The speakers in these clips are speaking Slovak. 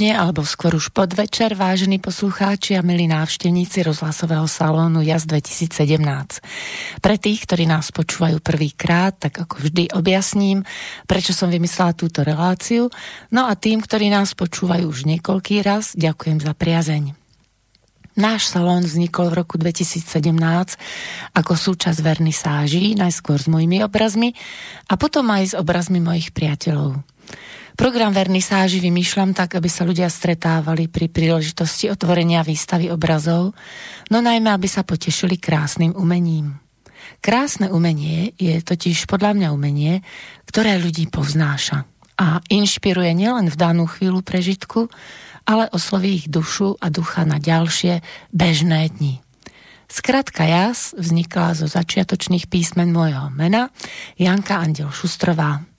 Popoludne, alebo skôr už podvečer, vážení poslucháči a milí návštevníci rozhlasového salónu JAS 2017. Pre tých, ktorí nás počúvajú prvýkrát, tak ako vždy objasním, prečo som vymyslela túto reláciu. No a tým, ktorí nás počúvajú už niekoľký raz, ďakujem za priazeň. Náš salón vznikol v roku 2017 ako súčasť vernisáží, najskôr s mojimi obrazmi a potom aj s obrazmi mojich priateľov. Program vernisáži vymýšľam tak, aby sa ľudia stretávali pri príležitosti otvorenia výstavy obrazov, no najmä, aby sa potešili krásnym umením. Krásne umenie je totiž podľa mňa umenie, ktoré ľudí povznáša a inšpiruje nielen v danú chvíľu prežitku, ale osloví ich dušu a ducha na ďalšie bežné dni. Skratka jas vznikla zo začiatočných písmen môjho mena Janka Andel Šustrová.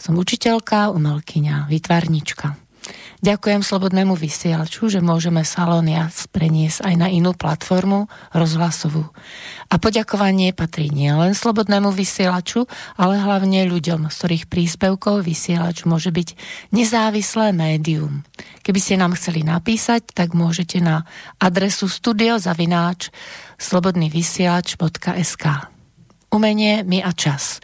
Som učiteľka, umelkyňa, vytvarnička. Ďakujem Slobodnému vysielaču, že môžeme Salónia preniesť aj na inú platformu, rozhlasovú. A poďakovanie patrí nielen Slobodnému vysielaču, ale hlavne ľuďom, z ktorých príspevkov vysielač môže byť nezávislé médium. Keby ste nám chceli napísať, tak môžete na adresu studiozavináč slobodnývysielač.sk Umenie, my a čas.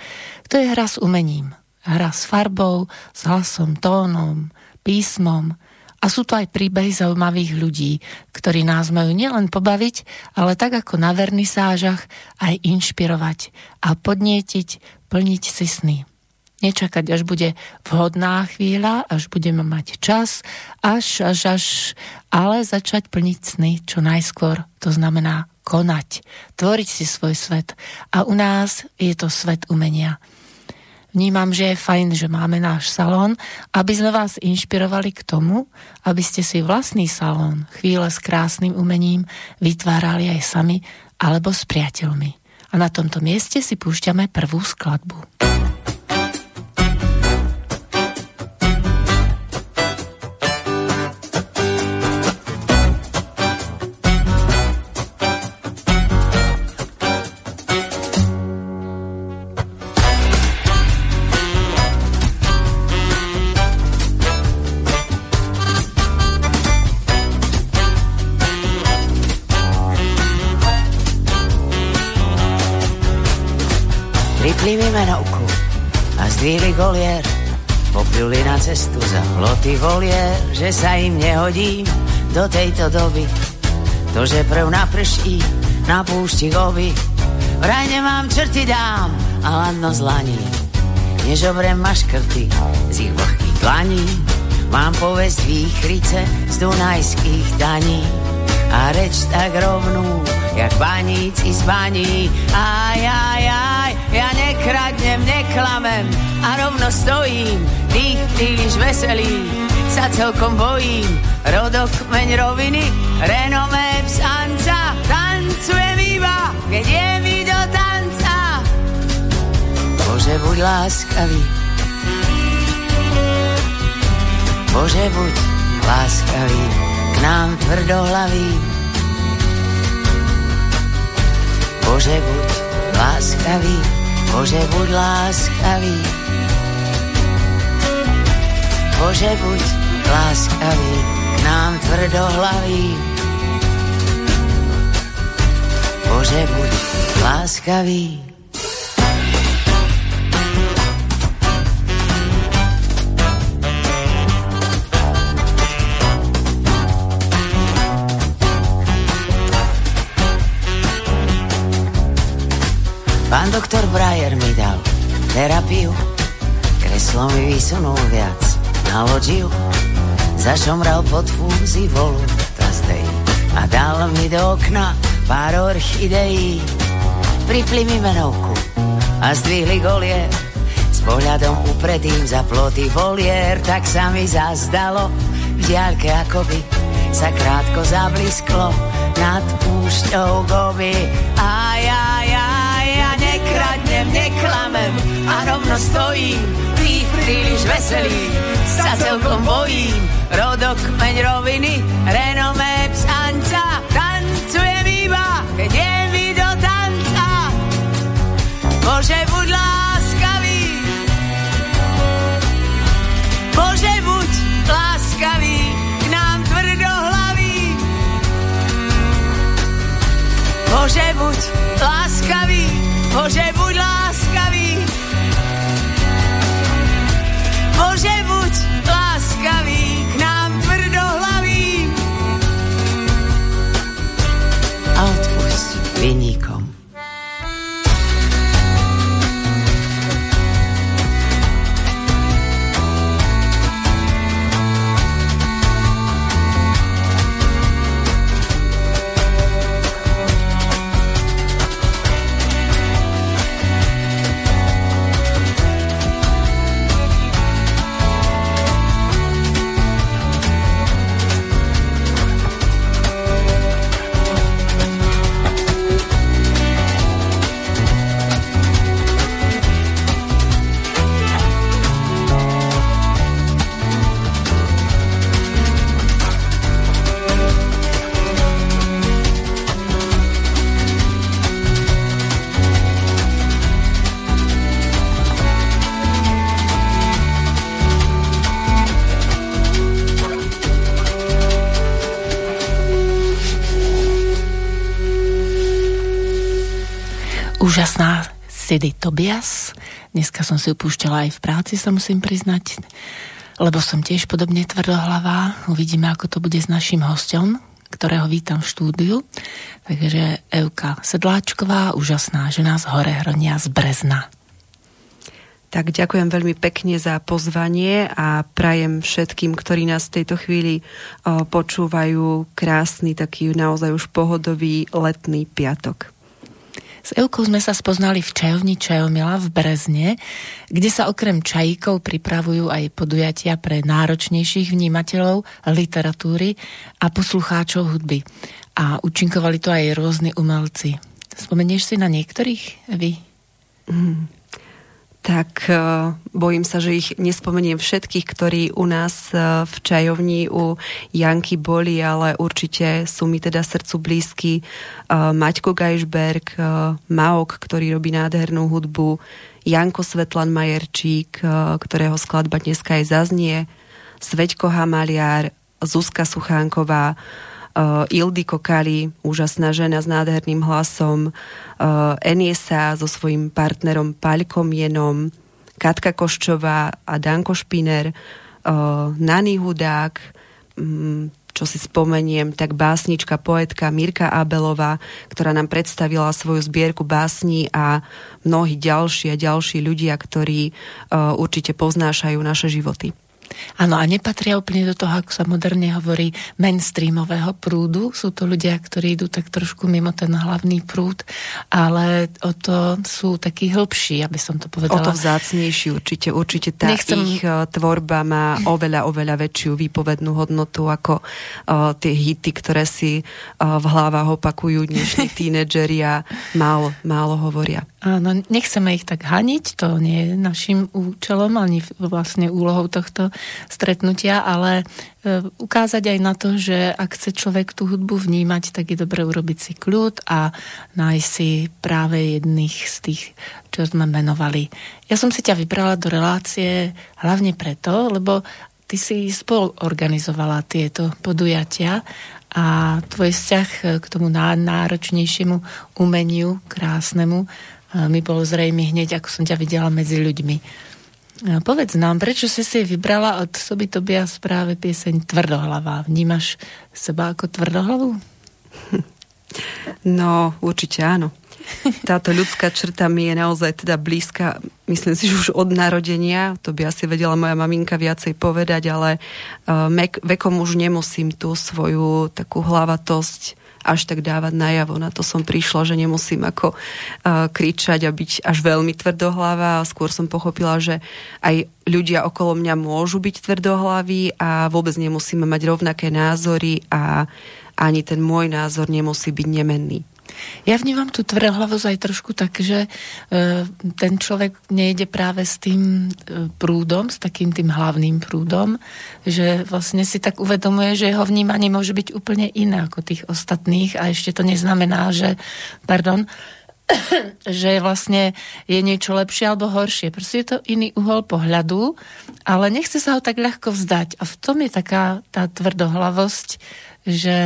To je hra s umením hra s farbou, s hlasom, tónom, písmom a sú to aj príbehy zaujímavých ľudí, ktorí nás majú nielen pobaviť, ale tak ako na vernisážach aj inšpirovať a podnietiť, plniť si sny. Nečakať, až bude vhodná chvíľa, až budeme mať čas, až, až, až, ale začať plniť sny čo najskôr. To znamená konať, tvoriť si svoj svet. A u nás je to svet umenia vnímam, že je fajn, že máme náš salón, aby sme vás inšpirovali k tomu, aby ste si vlastný salón chvíle s krásnym umením vytvárali aj sami alebo s priateľmi. A na tomto mieste si púšťame prvú skladbu. Chvíli golier popili na cestu za ploty volier, že sa im nehodím do tejto doby. To, že prv naprší, na púšti goby, vraj nemám črty dám a ladno zlaní. Nežobrem maškrty z ich vlhkých dlaní, mám povesť výchrice z dunajských daní a reč tak rovnú, jak baníci z baní. Aj, aj, aj, ja nekradnem, neklamem a rovno stojím, tých príliš veselý, sa celkom bojím. Rodok meň roviny, renomé psanca, tancujem iba, je mi do tanca. Bože, buď láskavý, Bože, buď láskavý k nám tvrdohlavý. Bože, buď láskavý, Bože, buď láskavý. Bože, buď láskavý, k nám tvrdohlavý. Bože, buď láskavý. Pán doktor Brajer mi dal terapiu, kreslo mi vysunul viac na loďiu. Zašomral pod fúzi volu tazdej a dal mi do okna pár orchideí. Pripli mi menovku a zdvihli golier s pohľadom upredým za ploty volier, tak sa mi zazdalo v diaľke akoby sa krátko zablisklo nad púšťou goby klamem, neklamem a rovno stojím Tých príliš veselých sa celkom bojím. Rodok, meň roviny, renomé psanca Tancujem iba, keď je mi do tanca. Bože, buď láskavý. Bože, buď láskavý k nám tvrdohlavý. Bože, buď láskavý Bože, Sidy Tobias. Dneska som si upúšťala aj v práci, sa musím priznať, lebo som tiež podobne tvrdohlavá. Uvidíme, ako to bude s našim hostom, ktorého vítam v štúdiu. Takže Euka Sedláčková, úžasná žena z Hore Hronia z Brezna. Tak ďakujem veľmi pekne za pozvanie a prajem všetkým, ktorí nás v tejto chvíli počúvajú krásny, taký naozaj už pohodový letný piatok. S Eukou sme sa spoznali v čajovni Čajomila v Brezne, kde sa okrem čajíkov pripravujú aj podujatia pre náročnejších vnímateľov literatúry a poslucháčov hudby. A účinkovali to aj rôzni umelci. Spomenieš si na niektorých, vy? Mm tak uh, bojím sa, že ich nespomeniem všetkých, ktorí u nás uh, v čajovni u Janky boli, ale určite sú mi teda srdcu blízky uh, Maťko Gajšberg, Maok, ktorý robí nádhernú hudbu, Janko Svetlan Majerčík, ktorého skladba dneska aj zaznie, Sveďko Hamaliar, Zuzka Suchánková, uh, Ildiko Kali, úžasná žena s nádherným hlasom, uh, Eniesa so svojím partnerom Paľkom Jenom, Katka Koščová a Danko Špiner, uh, Nani Hudák, um, čo si spomeniem, tak básnička, poetka Mirka Abelová, ktorá nám predstavila svoju zbierku básní a mnohí ďalší a ďalší ľudia, ktorí uh, určite poznášajú naše životy. Áno, a nepatria úplne do toho, ako sa moderne hovorí, mainstreamového prúdu. Sú to ľudia, ktorí idú tak trošku mimo ten hlavný prúd, ale o to sú takí hĺbší, aby som to povedala. O to vzácnejší určite. Určite tá Nechcem... ich uh, tvorba má oveľa, oveľa väčšiu výpovednú hodnotu ako uh, tie hity, ktoré si uh, v hlavách opakujú dnešní tínedžeri a málo, málo hovoria. Áno, nechceme ich tak haniť, to nie je našim účelom ani vlastne úlohou tohto stretnutia, ale e, ukázať aj na to, že ak chce človek tú hudbu vnímať, tak je dobre urobiť si kľud a nájsť si práve jedných z tých, čo sme menovali. Ja som si ťa vybrala do relácie hlavne preto, lebo ty si spolu organizovala tieto podujatia a tvoj vzťah k tomu náročnejšiemu umeniu, krásnemu, mi bol zrejmy hneď, ako som ťa videla medzi ľuďmi. Povedz nám, prečo si si vybrala od Soby Tobia správe pieseň Tvrdohlava? Vnímaš seba ako tvrdohlavu? No, určite áno. Táto ľudská črta mi je naozaj teda blízka, myslím si, že už od narodenia, to by asi vedela moja maminka viacej povedať, ale uh, vekom už nemusím tú svoju takú hlavatosť až tak dávať najavo. Na to som prišla, že nemusím ako uh, kričať a byť až veľmi tvrdohlava skôr som pochopila, že aj ľudia okolo mňa môžu byť tvrdohlaví a vôbec nemusíme mať rovnaké názory a ani ten môj názor nemusí byť nemenný. Ja vnímam tú tvrdohlavosť aj trošku tak, že e, ten človek nejde práve s tým e, prúdom, s takým tým hlavným prúdom, že vlastne si tak uvedomuje, že jeho vnímanie môže byť úplne iné ako tých ostatných a ešte to neznamená, že, pardon, že vlastne je niečo lepšie alebo horšie. Proste je to iný uhol pohľadu, ale nechce sa ho tak ľahko vzdať. A v tom je taká tá tvrdohlavosť, že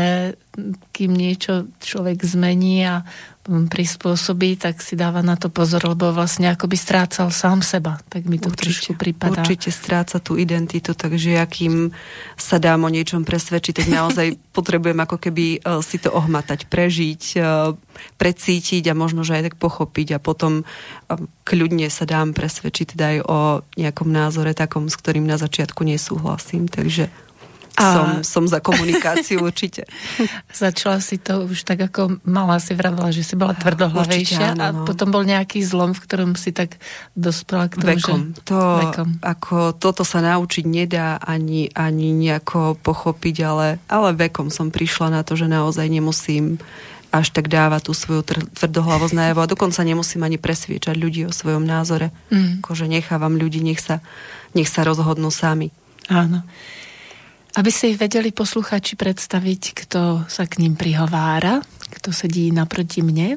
kým niečo človek zmení a prispôsobí, tak si dáva na to pozor, lebo vlastne ako by strácal sám seba. Tak mi to určite, trošku pripadá. Určite stráca tú identitu, takže akým sa dám o niečom presvedčiť, tak naozaj potrebujem ako keby e, si to ohmatať, prežiť, e, precítiť a možno, že aj tak pochopiť a potom e, kľudne sa dám presvedčiť teda aj o nejakom názore takom, s ktorým na začiatku nesúhlasím. Takže. Som, som za komunikáciu určite. Začala si to už tak ako malá si vravila, že si bola tvrdohlavejšia áno, a no. potom bol nejaký zlom, v ktorom si tak dospela k tomu, vekom. že... To, vekom. Ako, toto sa naučiť nedá ani, ani nejako pochopiť, ale, ale vekom som prišla na to, že naozaj nemusím až tak dáva tú svoju tvrdohlavosť najavo a dokonca nemusím ani presviečať ľudí o svojom názore. Mm. Akože nechávam ľudí, nech sa, nech sa rozhodnú sami. Áno. Aby si vedeli posluchači predstaviť, kto sa k ním prihovára, kto sedí naproti mne,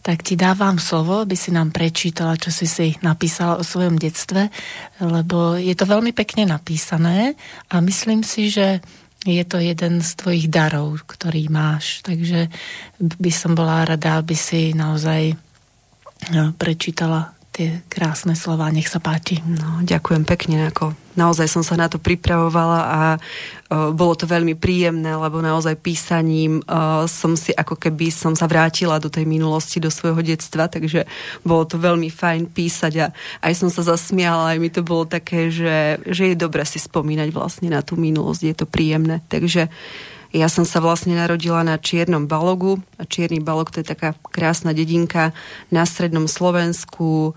tak ti dávam slovo, aby si nám prečítala, čo si si napísala o svojom detstve, lebo je to veľmi pekne napísané a myslím si, že je to jeden z tvojich darov, ktorý máš. Takže by som bola rada, aby si naozaj no, prečítala tie krásne slova. Nech sa páči. No, ďakujem pekne. Ako naozaj som sa na to pripravovala a uh, bolo to veľmi príjemné, lebo naozaj písaním uh, som si ako keby som sa vrátila do tej minulosti, do svojho detstva, takže bolo to veľmi fajn písať a aj som sa zasmiala, aj mi to bolo také, že, že je dobre si spomínať vlastne na tú minulosť, je to príjemné. Takže ja som sa vlastne narodila na Čiernom Balogu. A Čierny Balog to je taká krásna dedinka na strednom Slovensku.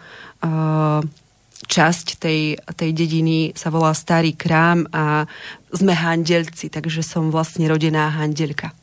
Časť tej, tej dediny sa volá Starý krám a sme handelci, takže som vlastne rodená handelka.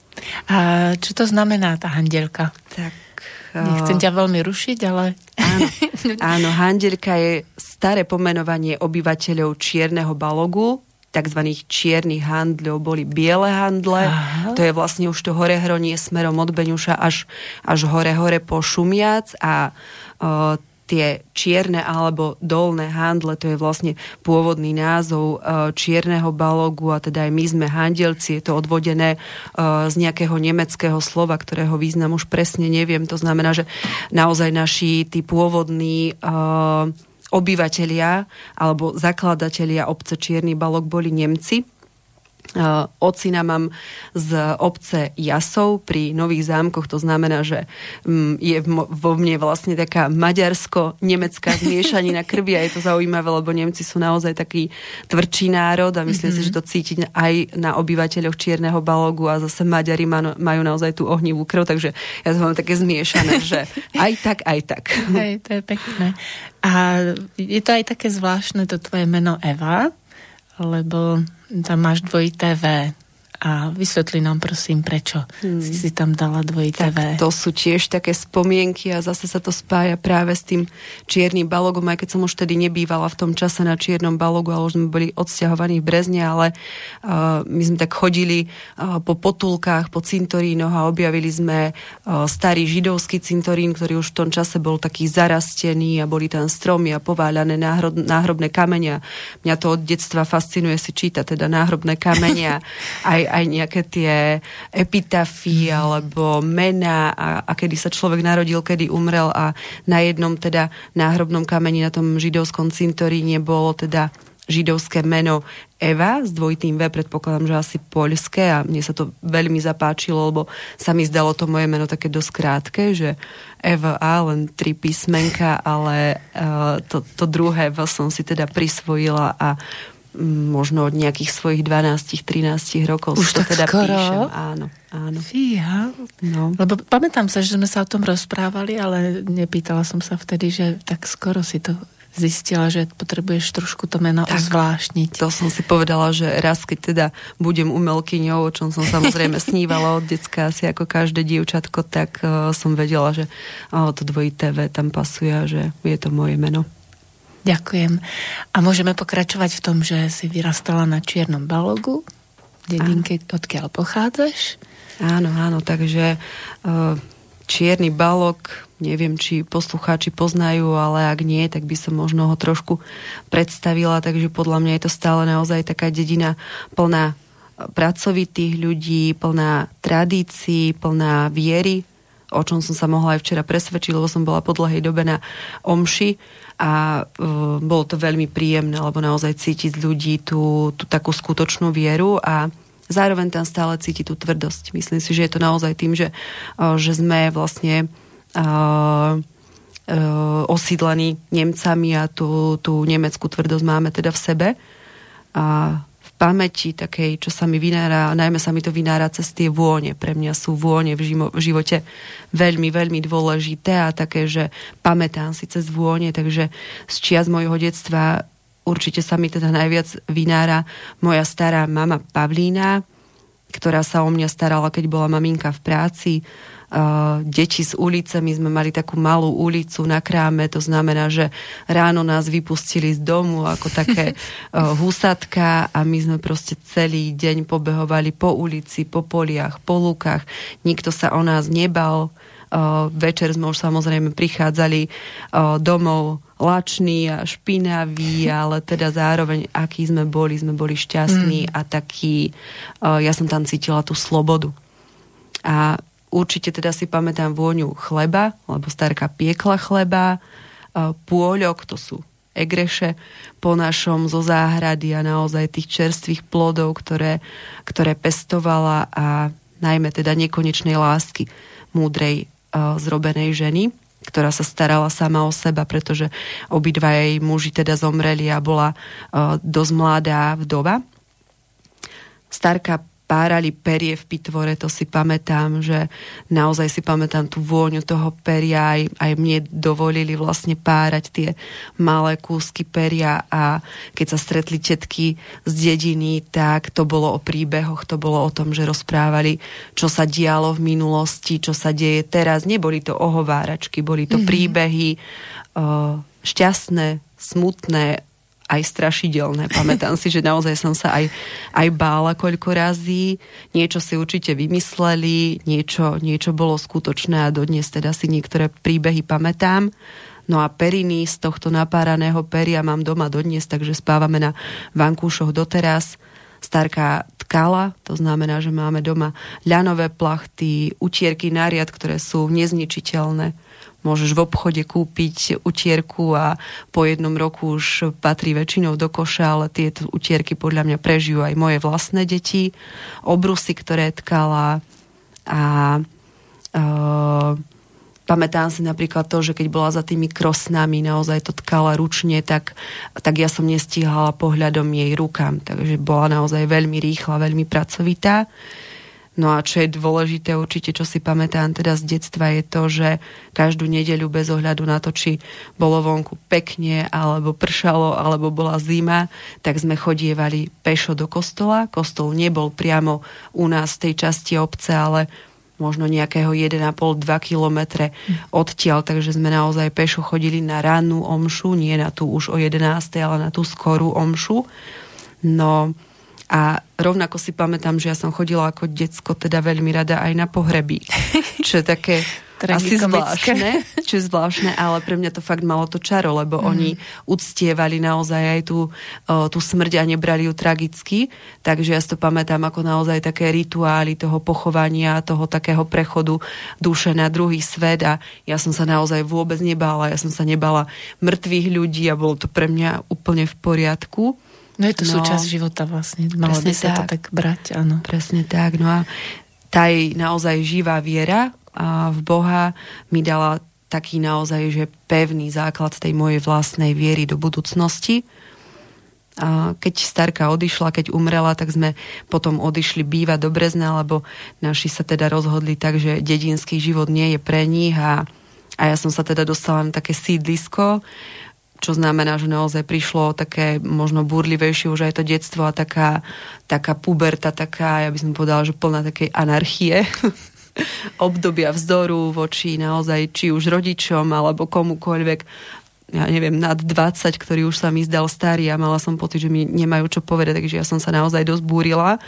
A čo to znamená tá handelka? Tak Nechcem ťa veľmi rušiť, ale... Áno, áno handelka je staré pomenovanie obyvateľov Čierneho Balogu, tzv. čiernych handľov boli biele handle. Aha. To je vlastne už to hore hronie smerom od Beňuša až, až hore hore po Šumiac a o, tie čierne alebo dolné handle, to je vlastne pôvodný názov čierneho balogu a teda aj my sme handelci, je to odvodené z nejakého nemeckého slova, ktorého význam už presne neviem. To znamená, že naozaj naši tí pôvodní obyvatelia alebo zakladatelia obce Čierny balok boli Nemci ocina mám z obce Jasov pri Nových zámkoch, to znamená, že um, je vo mne vlastne taká maďarsko-nemecká zmiešanina krvi a je to zaujímavé, lebo Nemci sú naozaj taký tvrdší národ a myslím mm-hmm. si, že to cítiť aj na obyvateľoch Čierneho balogu a zase Maďari majú naozaj tú ohnivú krv, takže ja to mám také zmiešané, že aj tak, aj tak. Hej, to je pekné. A je to aj také zvláštne to tvoje meno Eva, lebo tam máš dvojité V. A vysvetli nám prosím, prečo hmm. si si tam dala dvojité tak, V. To sú tiež také spomienky a zase sa to spája práve s tým čiernym balogom, aj keď som už tedy nebývala v tom čase na čiernom balogu, ale už sme boli odsťahovaní v Brezne, ale uh, my sme tak chodili uh, po potulkách, po cintorínoch a objavili sme uh, starý židovský cintorín, ktorý už v tom čase bol taký zarastený a boli tam stromy a pováľané náhrob, náhrobné kamenia. Mňa to od detstva fascinuje si čítať, teda náhrobné kamenia aj aj nejaké tie epitafy alebo mená a, a kedy sa človek narodil, kedy umrel a na jednom teda náhrobnom kameni na tom židovskom cintoríne bolo teda židovské meno Eva s dvojitým V, predpokladám, že asi poľské a mne sa to veľmi zapáčilo, lebo sa mi zdalo to moje meno také dosť krátke, že Eva A, len tri písmenka, ale uh, to, to druhé V som si teda prisvojila a možno od nejakých svojich 12-13 rokov. Už to teda skoro? píšem. Áno, áno. Fíha. No. Lebo pamätám sa, že sme sa o tom rozprávali, ale nepýtala som sa vtedy, že tak skoro si to zistila, že potrebuješ trošku to meno tak, ozvláštniť. To som si povedala, že raz, keď teda budem umelkyňou, o čom som samozrejme snívala od decka, asi ako každé dievčatko, tak uh, som vedela, že uh, to dvojité V tam pasuje a že je to moje meno. Ďakujem. A môžeme pokračovať v tom, že si vyrastala na Čiernom balogu, dedinke, odkiaľ pochádzaš. Áno, áno, takže uh, Čierny balog, neviem, či poslucháči poznajú, ale ak nie, tak by som možno ho trošku predstavila, takže podľa mňa je to stále naozaj taká dedina plná pracovitých ľudí, plná tradícií, plná viery, o čom som sa mohla aj včera presvedčiť, lebo som bola po dlhej dobe na omši a uh, bolo to veľmi príjemné, lebo naozaj cítiť ľudí tú, tú takú skutočnú vieru a zároveň tam stále cíti tú tvrdosť. Myslím si, že je to naozaj tým, že, uh, že sme vlastne uh, osídlení Nemcami a tú, tú nemeckú tvrdosť máme teda v sebe. A pamäti takej, čo sa mi vynára, najmä sa mi to vynára cez tie vône. Pre mňa sú vône v, žimo, v živote veľmi, veľmi dôležité a také, že pamätám si cez vône, takže z čias mojho detstva určite sa mi teda najviac vynára moja stará mama Pavlína, ktorá sa o mňa starala, keď bola maminka v práci uh, deti z ulice. My sme mali takú malú ulicu na kráme, to znamená, že ráno nás vypustili z domu ako také uh, husatka a my sme proste celý deň pobehovali po ulici, po poliach, po lukách. Nikto sa o nás nebal. Uh, večer sme už samozrejme prichádzali uh, domov lační a špinaví, ale teda zároveň, akí sme boli, sme boli šťastní mm. a taký, uh, ja som tam cítila tú slobodu. A Určite teda si pamätám vôňu chleba, lebo starka piekla chleba, pôľok, to sú egreše po našom zo záhrady a naozaj tých čerstvých plodov, ktoré, ktoré pestovala a najmä teda nekonečnej lásky múdrej zrobenej ženy, ktorá sa starala sama o seba, pretože obidva jej muži teda zomreli a bola dosť mladá vdova. Starka párali perie v pitvore, to si pamätám, že naozaj si pamätám tú vôňu toho peria, aj, aj mne dovolili vlastne párať tie malé kúsky peria a keď sa stretli tetky z dediny, tak to bolo o príbehoch, to bolo o tom, že rozprávali, čo sa dialo v minulosti, čo sa deje teraz. Neboli to ohováračky, boli to mm-hmm. príbehy uh, šťastné, smutné, aj strašidelné. Pamätám si, že naozaj som sa aj, aj bála koľko razy. Niečo si určite vymysleli, niečo, niečo bolo skutočné a dodnes teda si niektoré príbehy pamätám. No a periny z tohto napáraného peria mám doma dodnes, takže spávame na vankúšoch doteraz. Starka tkala, to znamená, že máme doma ľanové plachty, utierky nariad, ktoré sú nezničiteľné môžeš v obchode kúpiť utierku a po jednom roku už patrí väčšinou do koša, ale tieto utierky podľa mňa prežijú aj moje vlastné deti. Obrusy, ktoré tkala a uh, pamätám si napríklad to, že keď bola za tými krosnami, naozaj to tkala ručne, tak, tak ja som nestihala pohľadom jej rukám. Takže bola naozaj veľmi rýchla, veľmi pracovitá. No a čo je dôležité určite, čo si pamätám teda z detstva, je to, že každú nedeľu bez ohľadu na to, či bolo vonku pekne, alebo pršalo, alebo bola zima, tak sme chodievali pešo do kostola. Kostol nebol priamo u nás v tej časti obce, ale možno nejakého 1,5-2 kilometre odtiaľ, takže sme naozaj pešo chodili na rannú omšu, nie na tú už o 11, ale na tú skorú omšu. No, a rovnako si pamätám, že ja som chodila ako decko teda veľmi rada aj na pohreby. Čo je také asi zvláštne, čo je zvláštne, ale pre mňa to fakt malo to čaro, lebo mm. oni uctievali naozaj aj tú, tú smrť a nebrali ju tragicky, takže ja si to pamätám ako naozaj také rituály toho pochovania, toho takého prechodu duše na druhý svet a ja som sa naozaj vôbec nebála, ja som sa nebala mŕtvych ľudí a bolo to pre mňa úplne v poriadku. No je to no, súčasť života vlastne. Malo by sa tak. to tak brať, áno. Presne tak. No a tá jej naozaj živá viera a v Boha mi dala taký naozaj, že pevný základ tej mojej vlastnej viery do budúcnosti. A keď starka odišla, keď umrela, tak sme potom odišli bývať do Brezna, lebo naši sa teda rozhodli tak, že dedinský život nie je pre nich a, a ja som sa teda dostala na také sídlisko, čo znamená, že naozaj prišlo také možno burlivejšie už aj to detstvo a taká, taká puberta, taká, ja by som povedala, že plná takej anarchie obdobia vzdoru voči naozaj či už rodičom alebo komukoľvek ja neviem, nad 20, ktorý už sa mi zdal starý a mala som pocit, že mi nemajú čo povedať, takže ja som sa naozaj dosť búrila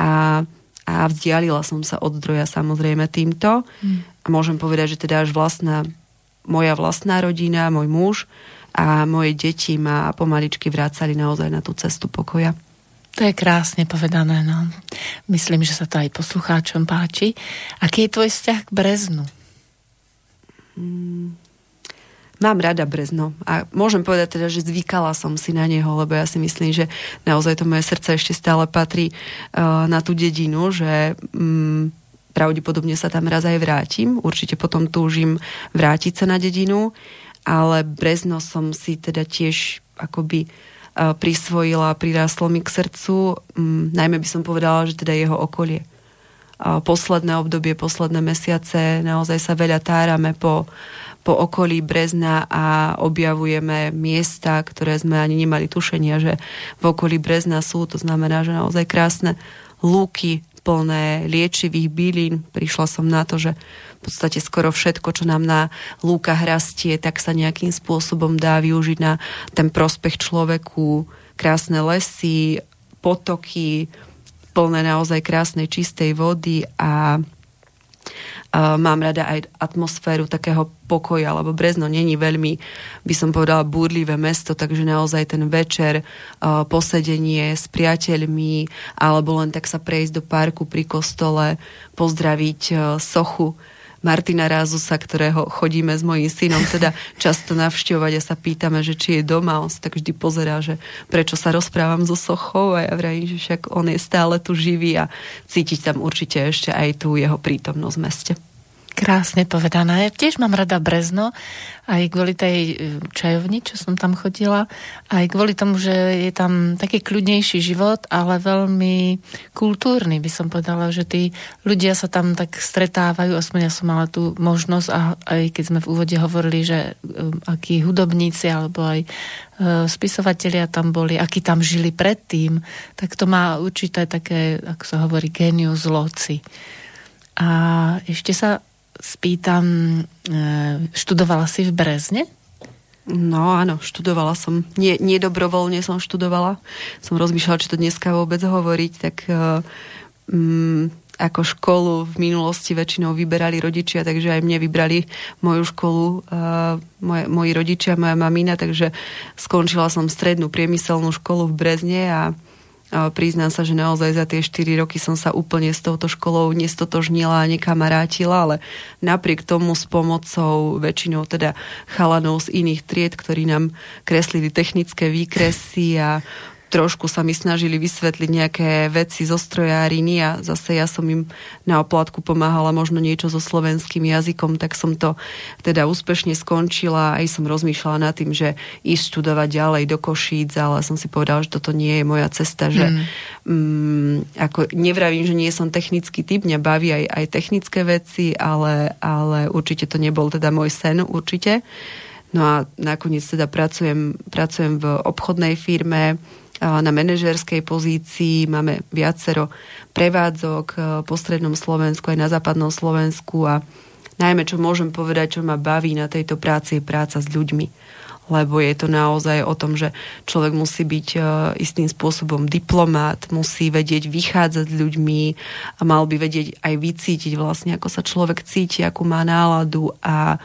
a, a vzdialila som sa od zdroja samozrejme týmto. Mm. A môžem povedať, že teda až vlastná, moja vlastná rodina, môj muž, a moje deti ma pomaličky vrácali naozaj na tú cestu pokoja. To je krásne povedané, no. Myslím, že sa to aj poslucháčom páči. Aký je tvoj vzťah k Breznu? Mm, mám rada Brezno a môžem povedať teda, že zvykala som si na neho, lebo ja si myslím, že naozaj to moje srdce ešte stále patrí uh, na tú dedinu, že um, pravdepodobne sa tam raz aj vrátim. Určite potom túžim vrátiť sa na dedinu, ale Brezno som si teda tiež akoby uh, prisvojila, priráslo mi k srdcu. Um, najmä by som povedala, že teda jeho okolie. Uh, posledné obdobie, posledné mesiace, naozaj sa veľa tárame po po okolí Brezna a objavujeme miesta, ktoré sme ani nemali tušenia, že v okolí Brezna sú. To znamená, že naozaj krásne lúky plné liečivých bylín. Prišla som na to, že v podstate skoro všetko, čo nám na lúkach rastie, tak sa nejakým spôsobom dá využiť na ten prospech človeku. Krásne lesy, potoky, plné naozaj krásnej čistej vody a mám rada aj atmosféru takého pokoja, lebo Brezno není veľmi, by som povedala, búrlivé mesto, takže naozaj ten večer, posedenie s priateľmi, alebo len tak sa prejsť do parku pri kostole, pozdraviť sochu Martina Rázusa, ktorého chodíme s mojím synom teda často navštevovať a sa pýtame, že či je doma. On sa tak vždy pozerá, že prečo sa rozprávam so Sochou a ja vrajím, že však on je stále tu živý a cítiť tam určite ešte aj tú jeho prítomnosť v meste. Krásne povedané. Tiež mám rada Brezno, aj kvôli tej e, čajovni, čo som tam chodila, aj kvôli tomu, že je tam taký kľudnejší život, ale veľmi kultúrny, by som povedala, že tí ľudia sa tam tak stretávajú, aspoň ja som mala tú možnosť a aj keď sme v úvode hovorili, že e, akí hudobníci alebo aj e, spisovatelia tam boli, akí tam žili predtým, tak to má určité také, ako sa hovorí, genius loci. A ešte sa spýtam, e, študovala si v Brezne? No áno, študovala som. Nie, nie dobrovoľne som študovala. Som rozmýšľala, či to dneska vôbec hovoriť, tak um, ako školu v minulosti väčšinou vyberali rodičia, takže aj mne vybrali moju školu uh, moje, moji rodičia, moja mamina, takže skončila som strednú priemyselnú školu v Brezne a Priznám sa, že naozaj za tie 4 roky som sa úplne s touto školou nestotožnila a nekamarátila, ale napriek tomu s pomocou väčšinou teda chalanov z iných tried, ktorí nám kreslili technické výkresy a trošku sa mi snažili vysvetliť nejaké veci zo strojáriny a zase ja som im na oplatku pomáhala možno niečo so slovenským jazykom, tak som to teda úspešne skončila aj som rozmýšľala nad tým, že ísť študovať ďalej do Košíc, ale som si povedala, že toto nie je moja cesta, že mm. Mm, ako nevravím, že nie som technický typ, mňa baví aj, aj technické veci, ale, ale určite to nebol teda môj sen, určite. No a nakoniec teda pracujem, pracujem v obchodnej firme, na manažerskej pozícii, máme viacero prevádzok e, po strednom Slovensku aj na západnom Slovensku a najmä čo môžem povedať, čo ma baví na tejto práci je práca s ľuďmi lebo je to naozaj o tom, že človek musí byť e, istým spôsobom diplomát, musí vedieť vychádzať s ľuďmi a mal by vedieť aj vycítiť vlastne, ako sa človek cíti, akú má náladu a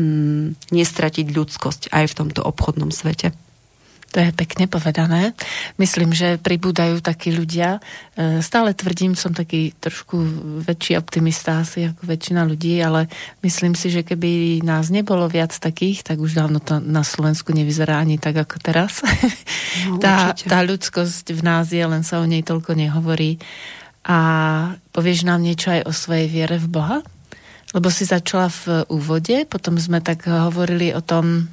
mm, nestratiť ľudskosť aj v tomto obchodnom svete. To je pekne povedané. Myslím, že pribúdajú takí ľudia. E, stále tvrdím, som taký trošku väčší optimista asi ako väčšina ľudí, ale myslím si, že keby nás nebolo viac takých, tak už dávno to na Slovensku nevyzerá ani tak ako teraz. No, tá, tá ľudskosť v nás je, len sa o nej toľko nehovorí. A povieš nám niečo aj o svojej viere v Boha? Lebo si začala v úvode, potom sme tak hovorili o tom,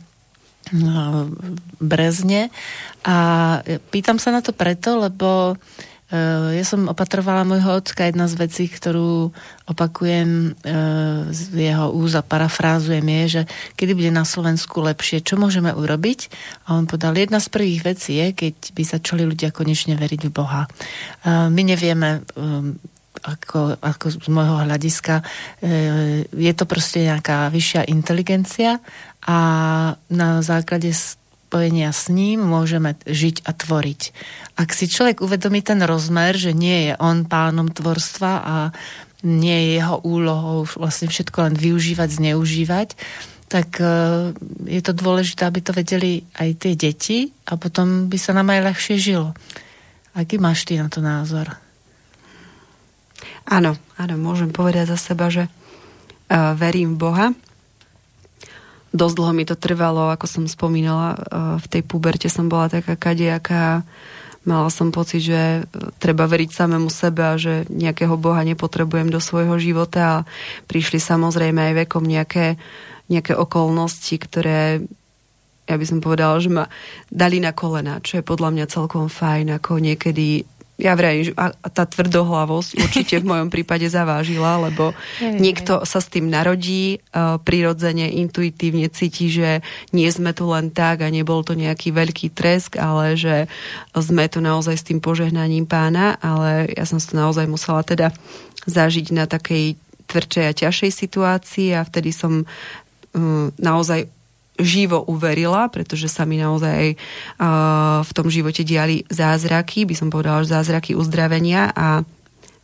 Brezne. A pýtam sa na to preto, lebo e, ja som opatrovala môjho ocka. Jedna z vecí, ktorú opakujem e, z jeho úza, parafrázujem je, že kedy bude na Slovensku lepšie, čo môžeme urobiť? A on povedal, jedna z prvých vecí je, keď by začali ľudia konečne veriť v Boha. E, my nevieme ako, ako z môjho hľadiska je to proste nejaká vyššia inteligencia a na základe spojenia s ním môžeme žiť a tvoriť. Ak si človek uvedomí ten rozmer, že nie je on pánom tvorstva a nie je jeho úlohou vlastne všetko len využívať, zneužívať, tak e, je to dôležité, aby to vedeli aj tie deti a potom by sa nám aj ľahšie žilo. Aký máš ty na to názor? Áno, áno, môžem povedať za seba, že uh, verím v Boha. Dosť dlho mi to trvalo, ako som spomínala, uh, v tej puberte som bola taká kadejaká, mala som pocit, že treba veriť samému sebe a že nejakého Boha nepotrebujem do svojho života a prišli samozrejme aj vekom nejaké, nejaké okolnosti, ktoré ja by som povedala, že ma dali na kolena, čo je podľa mňa celkom fajn, ako niekedy ja vrajím, a tá tvrdohlavosť určite v mojom prípade zavážila, lebo niekto sa s tým narodí, prirodzene, intuitívne cíti, že nie sme tu len tak a nebol to nejaký veľký tresk, ale že sme tu naozaj s tým požehnaním pána, ale ja som to naozaj musela teda zažiť na takej tvrdšej a ťažšej situácii a vtedy som naozaj živo uverila, pretože sa mi naozaj uh, v tom živote diali zázraky, by som povedala, že zázraky uzdravenia. A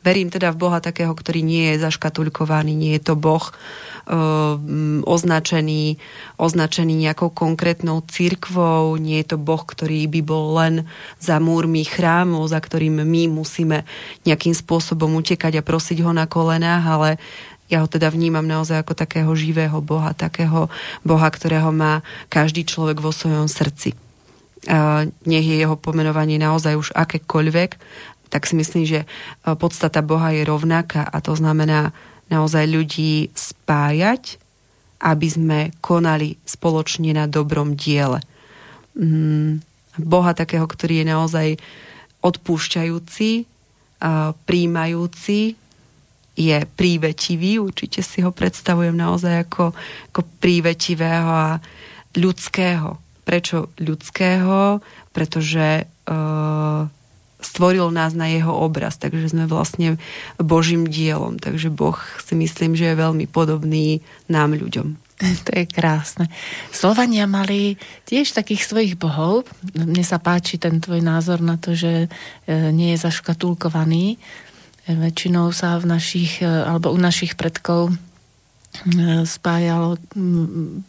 verím teda v Boha takého, ktorý nie je zaškatulkovaný, nie je to Boh uh, označený, označený nejakou konkrétnou cirkvou, nie je to Boh, ktorý by bol len za múrmi chrámov, za ktorým my musíme nejakým spôsobom utekať a prosiť ho na kolenách, ale ja ho teda vnímam naozaj ako takého živého Boha, takého Boha, ktorého má každý človek vo svojom srdci. A nech je jeho pomenovanie naozaj už akékoľvek, tak si myslím, že podstata Boha je rovnaká a to znamená naozaj ľudí spájať, aby sme konali spoločne na dobrom diele. Mm, Boha takého, ktorý je naozaj odpúšťajúci, príjmajúci, je prívetivý, určite si ho predstavujem naozaj ako, ako prívetivého a ľudského. Prečo ľudského? Pretože uh, stvoril nás na jeho obraz, takže sme vlastne Božím dielom. Takže Boh si myslím, že je veľmi podobný nám ľuďom. To je krásne. Slovania mali tiež takých svojich bohov. Mne sa páči ten tvoj názor na to, že e, nie je zaškatulkovaný Väčšinou sa v našich, e, alebo u našich predkov e, spájalo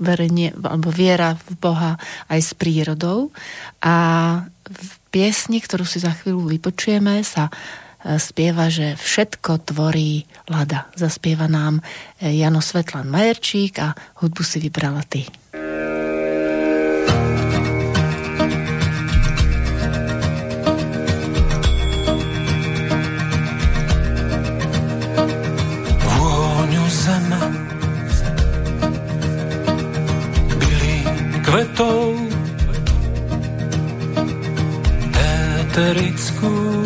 verenie, alebo viera v Boha aj s prírodou. A v piesni, ktorú si za chvíľu vypočujeme, sa e, spieva, že všetko tvorí Lada. Zaspieva nám Jano Svetlan Majerčík a hudbu si vybrala ty. Eterickú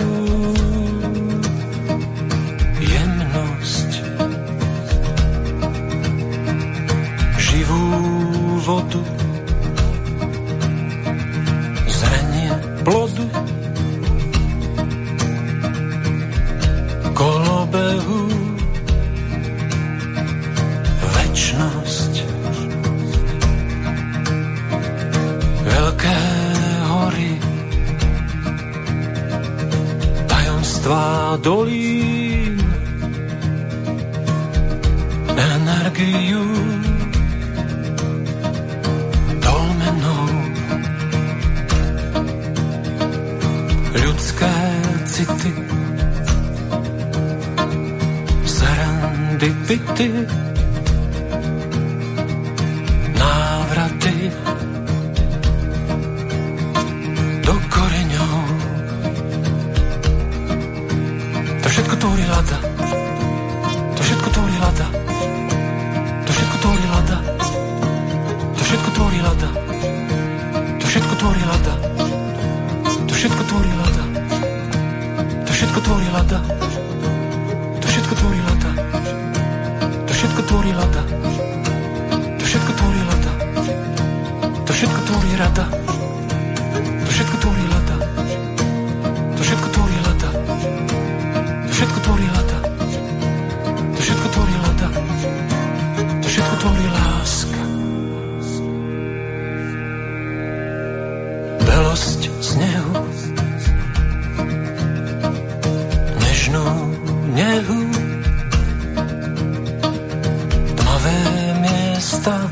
miesta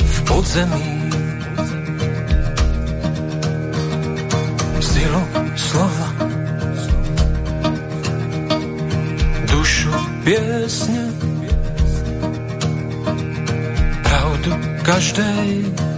v podzemí. slova, dušu piesne, pravdu každej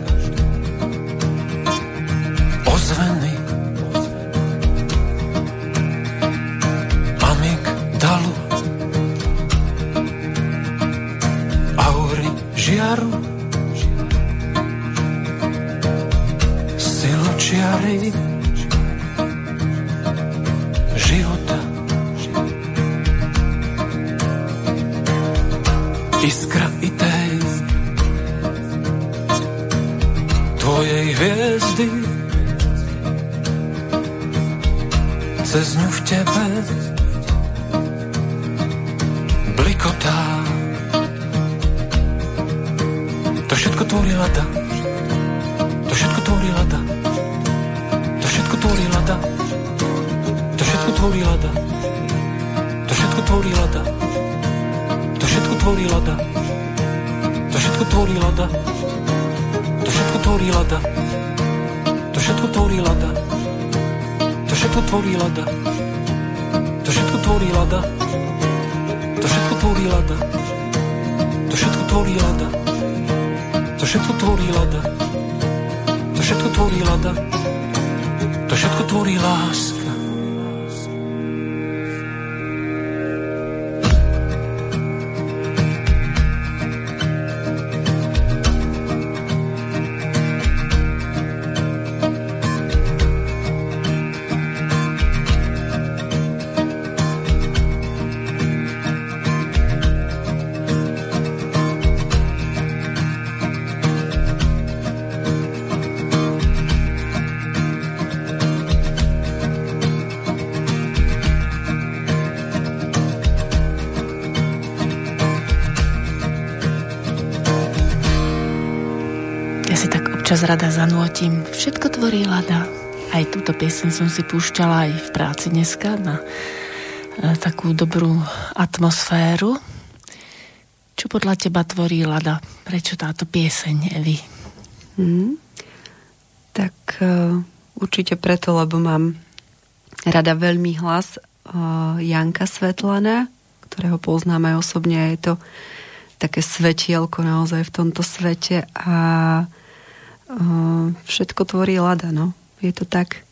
občas rada zanútim. Všetko tvorí lada. Aj túto piesen som si púšťala aj v práci dneska na e, takú dobrú atmosféru. Čo podľa teba tvorí lada? Prečo táto pieseň, Evi? Hmm. Tak uh, určite preto, lebo mám rada veľmi hlas uh, Janka Svetlana, ktorého poznám aj osobne. Je to také svetielko naozaj v tomto svete a všetko tvorí lada, no. Je to tak.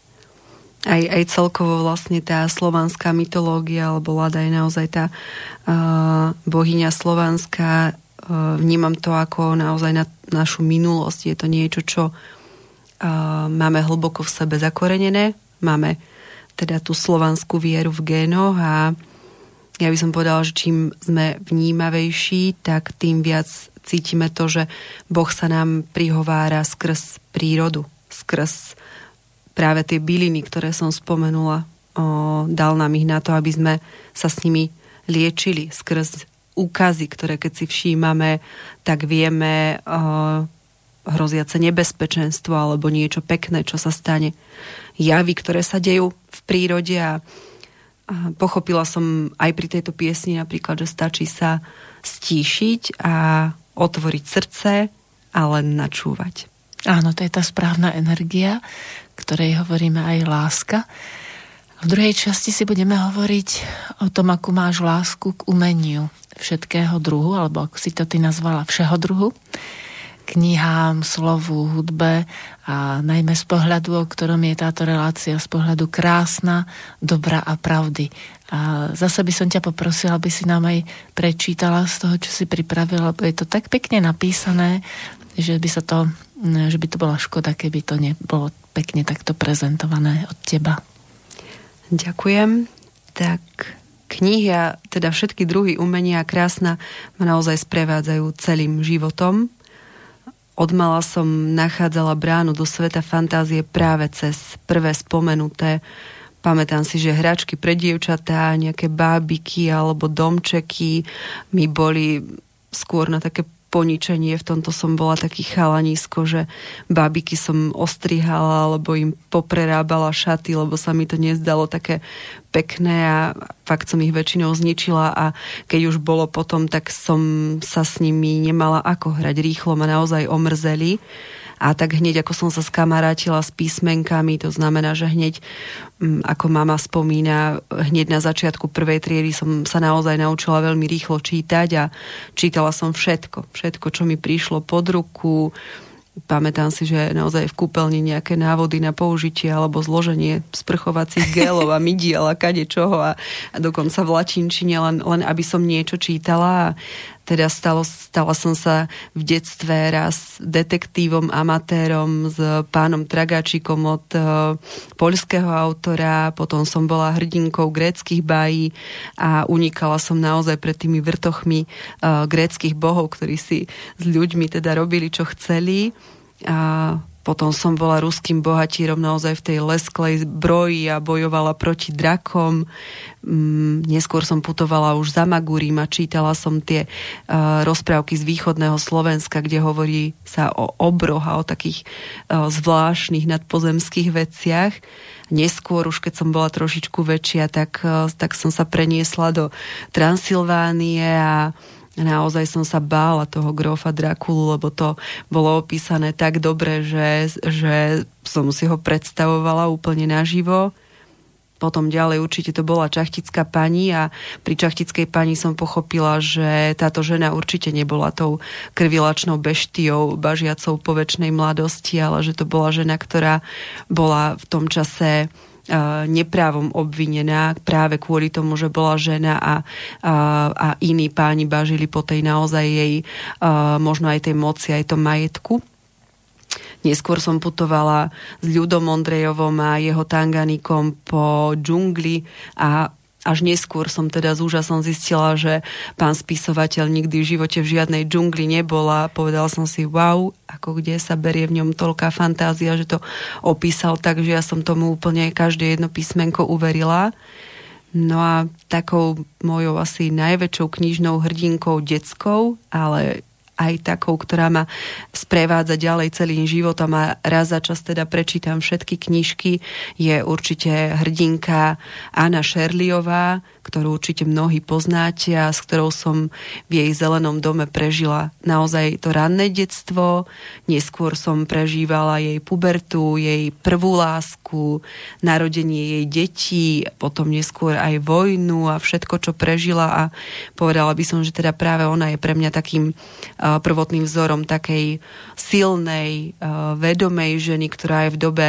Aj, aj celkovo vlastne tá slovanská mytológia, alebo lada je naozaj tá uh, bohyňa slovanská. Uh, vnímam to ako naozaj na našu minulosť. Je to niečo, čo uh, máme hlboko v sebe zakorenené. Máme teda tú slovanskú vieru v génoch a ja by som povedala, že čím sme vnímavejší, tak tým viac cítime to, že Boh sa nám prihovára skrz prírodu, skrz práve tie byliny, ktoré som spomenula. O, dal nám ich na to, aby sme sa s nimi liečili skrz úkazy, ktoré keď si všímame, tak vieme o, hroziace nebezpečenstvo alebo niečo pekné, čo sa stane. Javy, ktoré sa dejú v prírode a, a pochopila som aj pri tejto piesni napríklad, že stačí sa stíšiť a otvoriť srdce a len načúvať. Áno, to je tá správna energia, ktorej hovoríme aj láska. V druhej časti si budeme hovoriť o tom, akú máš lásku k umeniu všetkého druhu, alebo ako si to ty nazvala, všeho druhu knihám, slovu, hudbe a najmä z pohľadu, o ktorom je táto relácia, z pohľadu krásna, dobrá a pravdy. A zase by som ťa poprosila, aby si nám aj prečítala z toho, čo si pripravila, lebo je to tak pekne napísané, že by sa to, že by to bola škoda, keby to nebolo pekne takto prezentované od teba. Ďakujem. Tak knihy a teda všetky druhy umenia krásna ma naozaj sprevádzajú celým životom. Odmala som nachádzala bránu do sveta fantázie práve cez prvé spomenuté Pamätám si, že hračky pre dievčatá, nejaké bábiky alebo domčeky mi boli skôr na také poničenie, v tomto som bola taký chalanisko, že babiky som ostrihala, alebo im poprerábala šaty, lebo sa mi to nezdalo také pekné a fakt som ich väčšinou zničila. A keď už bolo potom, tak som sa s nimi nemala ako hrať rýchlo, ma naozaj omrzeli a tak hneď ako som sa skamarátila s písmenkami, to znamená, že hneď mm, ako mama spomína, hneď na začiatku prvej triedy som sa naozaj naučila veľmi rýchlo čítať a čítala som všetko, všetko, čo mi prišlo pod ruku, Pamätám si, že naozaj v kúpeľni nejaké návody na použitie alebo zloženie sprchovacích gelov a mydiel a kade čoho a, a dokonca v latinčine, len, len aby som niečo čítala. A teda stalo, stala som sa v detstve raz detektívom, amatérom s pánom Tragáčikom od uh, poľského autora, potom som bola hrdinkou gréckých bají a unikala som naozaj pred tými vrtochmi uh, gréckých bohov, ktorí si s ľuďmi teda robili, čo chceli. A potom som bola ruským bohatírom naozaj v tej lesklej zbroji a bojovala proti drakom. Mm, neskôr som putovala už za Magúrim a čítala som tie uh, rozprávky z východného Slovenska, kde hovorí sa o obroch a o takých uh, zvláštnych nadpozemských veciach. Neskôr, už keď som bola trošičku väčšia, tak, uh, tak som sa preniesla do Transylvánie a naozaj som sa bála toho grofa Drakulu, lebo to bolo opísané tak dobre, že, že som si ho predstavovala úplne naživo. Potom ďalej určite to bola čachtická pani a pri čachtickej pani som pochopila, že táto žena určite nebola tou krvilačnou beštiou, bažiacou po väčšnej mladosti, ale že to bola žena, ktorá bola v tom čase neprávom obvinená práve kvôli tomu, že bola žena a, a, a iní páni bažili po tej naozaj jej možno aj tej moci, aj tom majetku. Neskôr som putovala s Ľudom Ondrejovom a jeho tanganikom po džungli a až neskôr som teda s úžasom zistila, že pán spisovateľ nikdy v živote v žiadnej džungli nebol a povedal som si, wow, ako kde sa berie v ňom toľká fantázia, že to opísal tak, že ja som tomu úplne každé jedno písmenko uverila. No a takou mojou asi najväčšou knižnou hrdinkou detskou, ale aj takou, ktorá ma sprevádza ďalej celým životom a raz za čas teda prečítam všetky knižky, je určite hrdinka Anna Šerliová, ktorú určite mnohí poznáte a s ktorou som v jej zelenom dome prežila naozaj to ranné detstvo. Neskôr som prežívala jej pubertu, jej prvú lásku, narodenie jej detí, potom neskôr aj vojnu a všetko, čo prežila a povedala by som, že teda práve ona je pre mňa takým prvotným vzorom takej silnej, vedomej ženy, ktorá je v dobe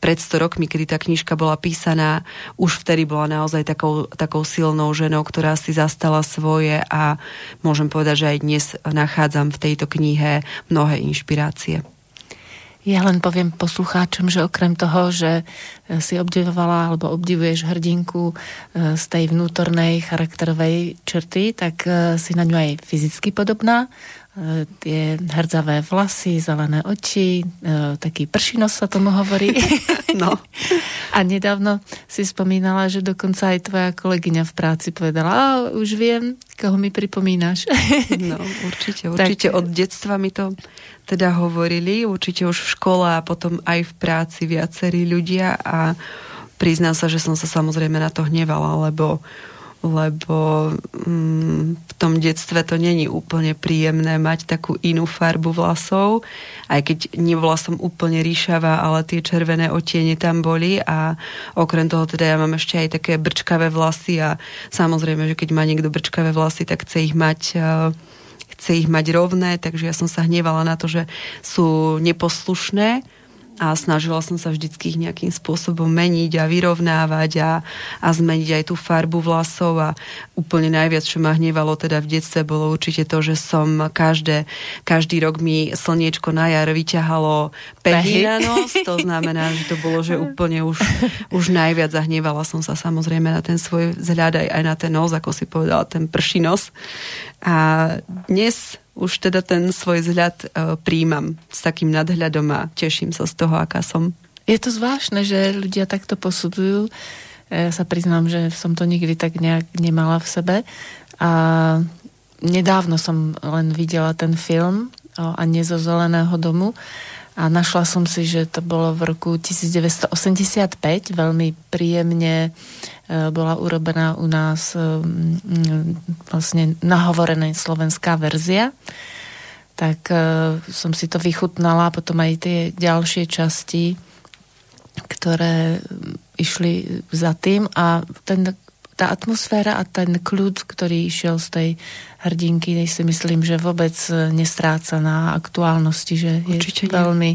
pred 100 rokmi, kedy tá knižka bola písaná, už vtedy bola naozaj takou, takou silnou ženou, ktorá si zastala svoje a môžem povedať, že aj dnes nachádzam v tejto knihe mnohé inšpirácie. Ja len poviem poslucháčom, že okrem toho, že si obdivovala alebo obdivuješ hrdinku e, z tej vnútornej charakterovej črty, tak si na ňu aj fyzicky podobná tie hrdzavé vlasy, zelené oči, e, taký pršinos sa tomu hovorí. No. A nedávno si spomínala, že dokonca aj tvoja kolegyňa v práci povedala, a už viem, koho mi pripomínaš. No, určite, určite. Tak... Od detstva mi to teda hovorili, určite už v škole a potom aj v práci viacerí ľudia a priznám sa, že som sa samozrejme na to hnevala, lebo lebo mm, v tom detstve to není úplne príjemné mať takú inú farbu vlasov, aj keď nebola som úplne ríšavá, ale tie červené otiene tam boli a okrem toho teda ja mám ešte aj také brčkavé vlasy a samozrejme, že keď má niekto brčkavé vlasy, tak chce ich mať uh, chce ich mať rovné, takže ja som sa hnevala na to, že sú neposlušné a snažila som sa vždycky ich nejakým spôsobom meniť a vyrovnávať a, a zmeniť aj tú farbu vlasov. A úplne najviac, čo ma hnevalo teda v detstve, bolo určite to, že som každé, každý rok mi slniečko na jar vyťahalo pehy na nos, to znamená, že to bolo, že úplne už, už najviac zahnevala som sa samozrejme na ten svoj vzhľad aj, aj na ten nos, ako si povedala, ten prší nos. A dnes už teda ten svoj vzhľad uh, príjmam s takým nadhľadom a teším sa z toho, aká som. Je to zvláštne, že ľudia takto posudzujú. Ja sa priznám, že som to nikdy tak nejak nemala v sebe. A nedávno som len videla ten film o, a nie zo Zeleného domu a našla som si, že to bolo v roku 1985, veľmi príjemne e, bola urobená u nás e, vlastne nahovorená slovenská verzia. Tak e, som si to vychutnala, potom aj tie ďalšie časti, ktoré išli za tým a ten tá atmosféra a ten kľud, ktorý išiel z tej hrdinky, si myslím, že vôbec e, nestráca na aktuálnosti, že Určite je nie. veľmi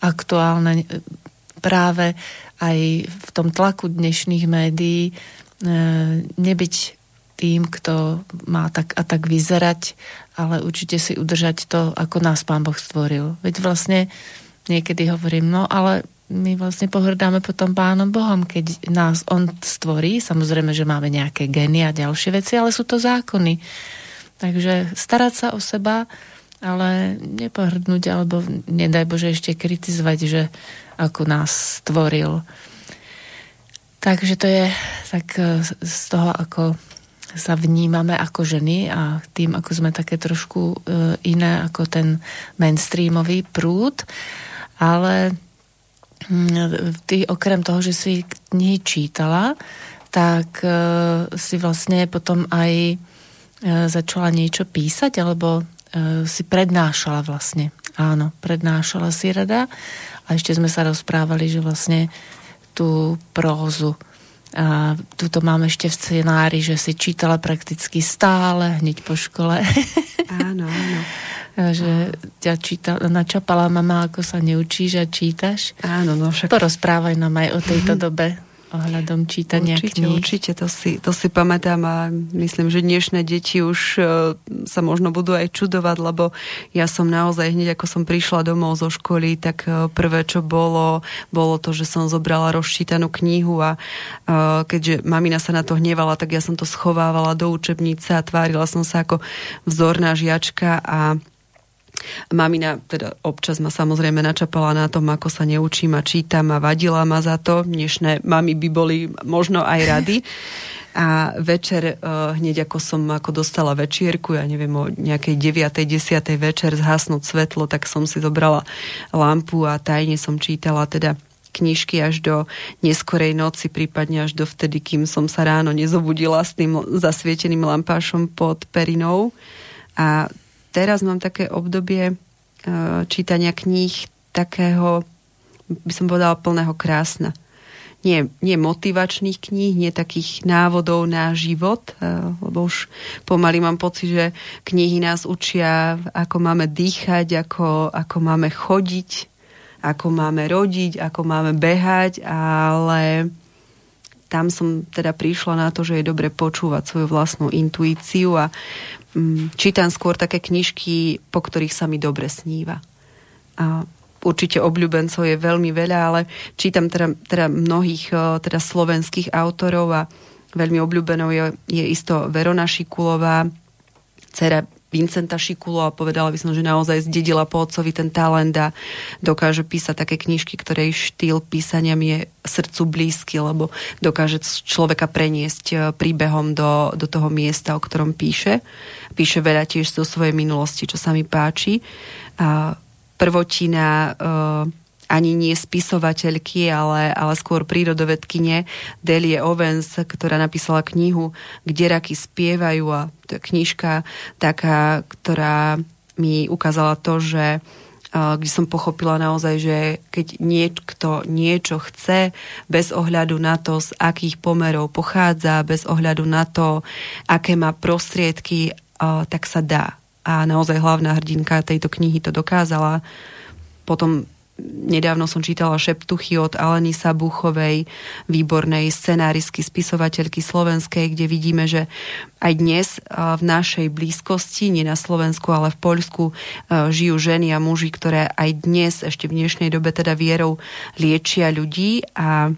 aktuálne e, práve aj v tom tlaku dnešných médií e, nebyť tým, kto má tak a tak vyzerať, ale určite si udržať to, ako nás Pán Boh stvoril. Veď vlastne niekedy hovorím, no ale my vlastne pohrdáme potom Pánom Bohom, keď nás On stvorí. Samozrejme, že máme nejaké geny a ďalšie veci, ale sú to zákony. Takže starať sa o seba, ale nepohrdnúť, alebo nedaj Bože ešte kritizovať, že ako nás stvoril. Takže to je tak e, z toho, ako sa vnímame ako ženy a tým, ako sme také trošku e, iné ako ten mainstreamový prúd. Ale Mm, ty okrem toho, že si knihy čítala, tak e, si vlastne potom aj začala niečo písať, alebo e, si prednášala vlastne. Áno, prednášala si rada a ešte sme sa rozprávali, že vlastne tú prózu a tuto mám ešte v scenári, že si čítala prakticky stále, hneď po škole. Áno, áno že ťa číta, načapala mama, ako sa neučíš a čítaš. Áno, no však... Porozprávaj nám aj o tejto dobe ohľadom čítania určite, kníh. Určite, to si, to si pamätám a myslím, že dnešné deti už uh, sa možno budú aj čudovať, lebo ja som naozaj hneď ako som prišla domov zo školy, tak uh, prvé, čo bolo, bolo to, že som zobrala rozčítanú knihu a uh, keďže mamina sa na to hnevala, tak ja som to schovávala do učebnice a tvárila som sa ako vzorná žiačka a Mamina teda občas ma samozrejme načapala na tom, ako sa neučím a čítam a vadila ma za to. Dnešné mami by boli možno aj rady. A večer, uh, hneď ako som ako dostala večierku, ja neviem, o nejakej 9. 10. večer zhasnúť svetlo, tak som si zobrala lampu a tajne som čítala teda knižky až do neskorej noci, prípadne až do vtedy, kým som sa ráno nezobudila s tým zasvieteným lampášom pod perinou. A teraz mám také obdobie uh, čítania kníh takého, by som povedala, plného krásna. Nie, nie motivačných kníh, nie takých návodov na život, uh, lebo už pomaly mám pocit, že knihy nás učia, ako máme dýchať, ako, ako máme chodiť, ako máme rodiť, ako máme behať, ale tam som teda prišla na to, že je dobre počúvať svoju vlastnú intuíciu a mm, čítam skôr také knižky, po ktorých sa mi dobre sníva. A určite obľúbencov je veľmi veľa, ale čítam teda, teda mnohých teda slovenských autorov a veľmi obľúbenou je, je isto Verona Šikulová, dcera Vincenta Šikulo a povedala by som, že naozaj zdedila po otcovi ten talent a dokáže písať také knižky, ktorej štýl písania mi je srdcu blízky, lebo dokáže človeka preniesť e, príbehom do, do toho miesta, o ktorom píše. Píše veľa tiež zo svojej minulosti, čo sa mi páči. A prvotina uh, ani nie spisovateľky, ale, ale skôr prírodovedkyne Delie Owens, ktorá napísala knihu Kde raky spievajú a to je knižka taká, ktorá mi ukázala to, že kde som pochopila naozaj, že keď niekto niečo chce, bez ohľadu na to, z akých pomerov pochádza, bez ohľadu na to, aké má prostriedky, tak sa dá. A naozaj hlavná hrdinka tejto knihy to dokázala. Potom Nedávno som čítala šeptuchy od Aleny Sabuchovej, výbornej scenáristky, spisovateľky slovenskej, kde vidíme, že aj dnes v našej blízkosti, nie na Slovensku, ale v Poľsku, žijú ženy a muži, ktoré aj dnes, ešte v dnešnej dobe teda vierou liečia ľudí. A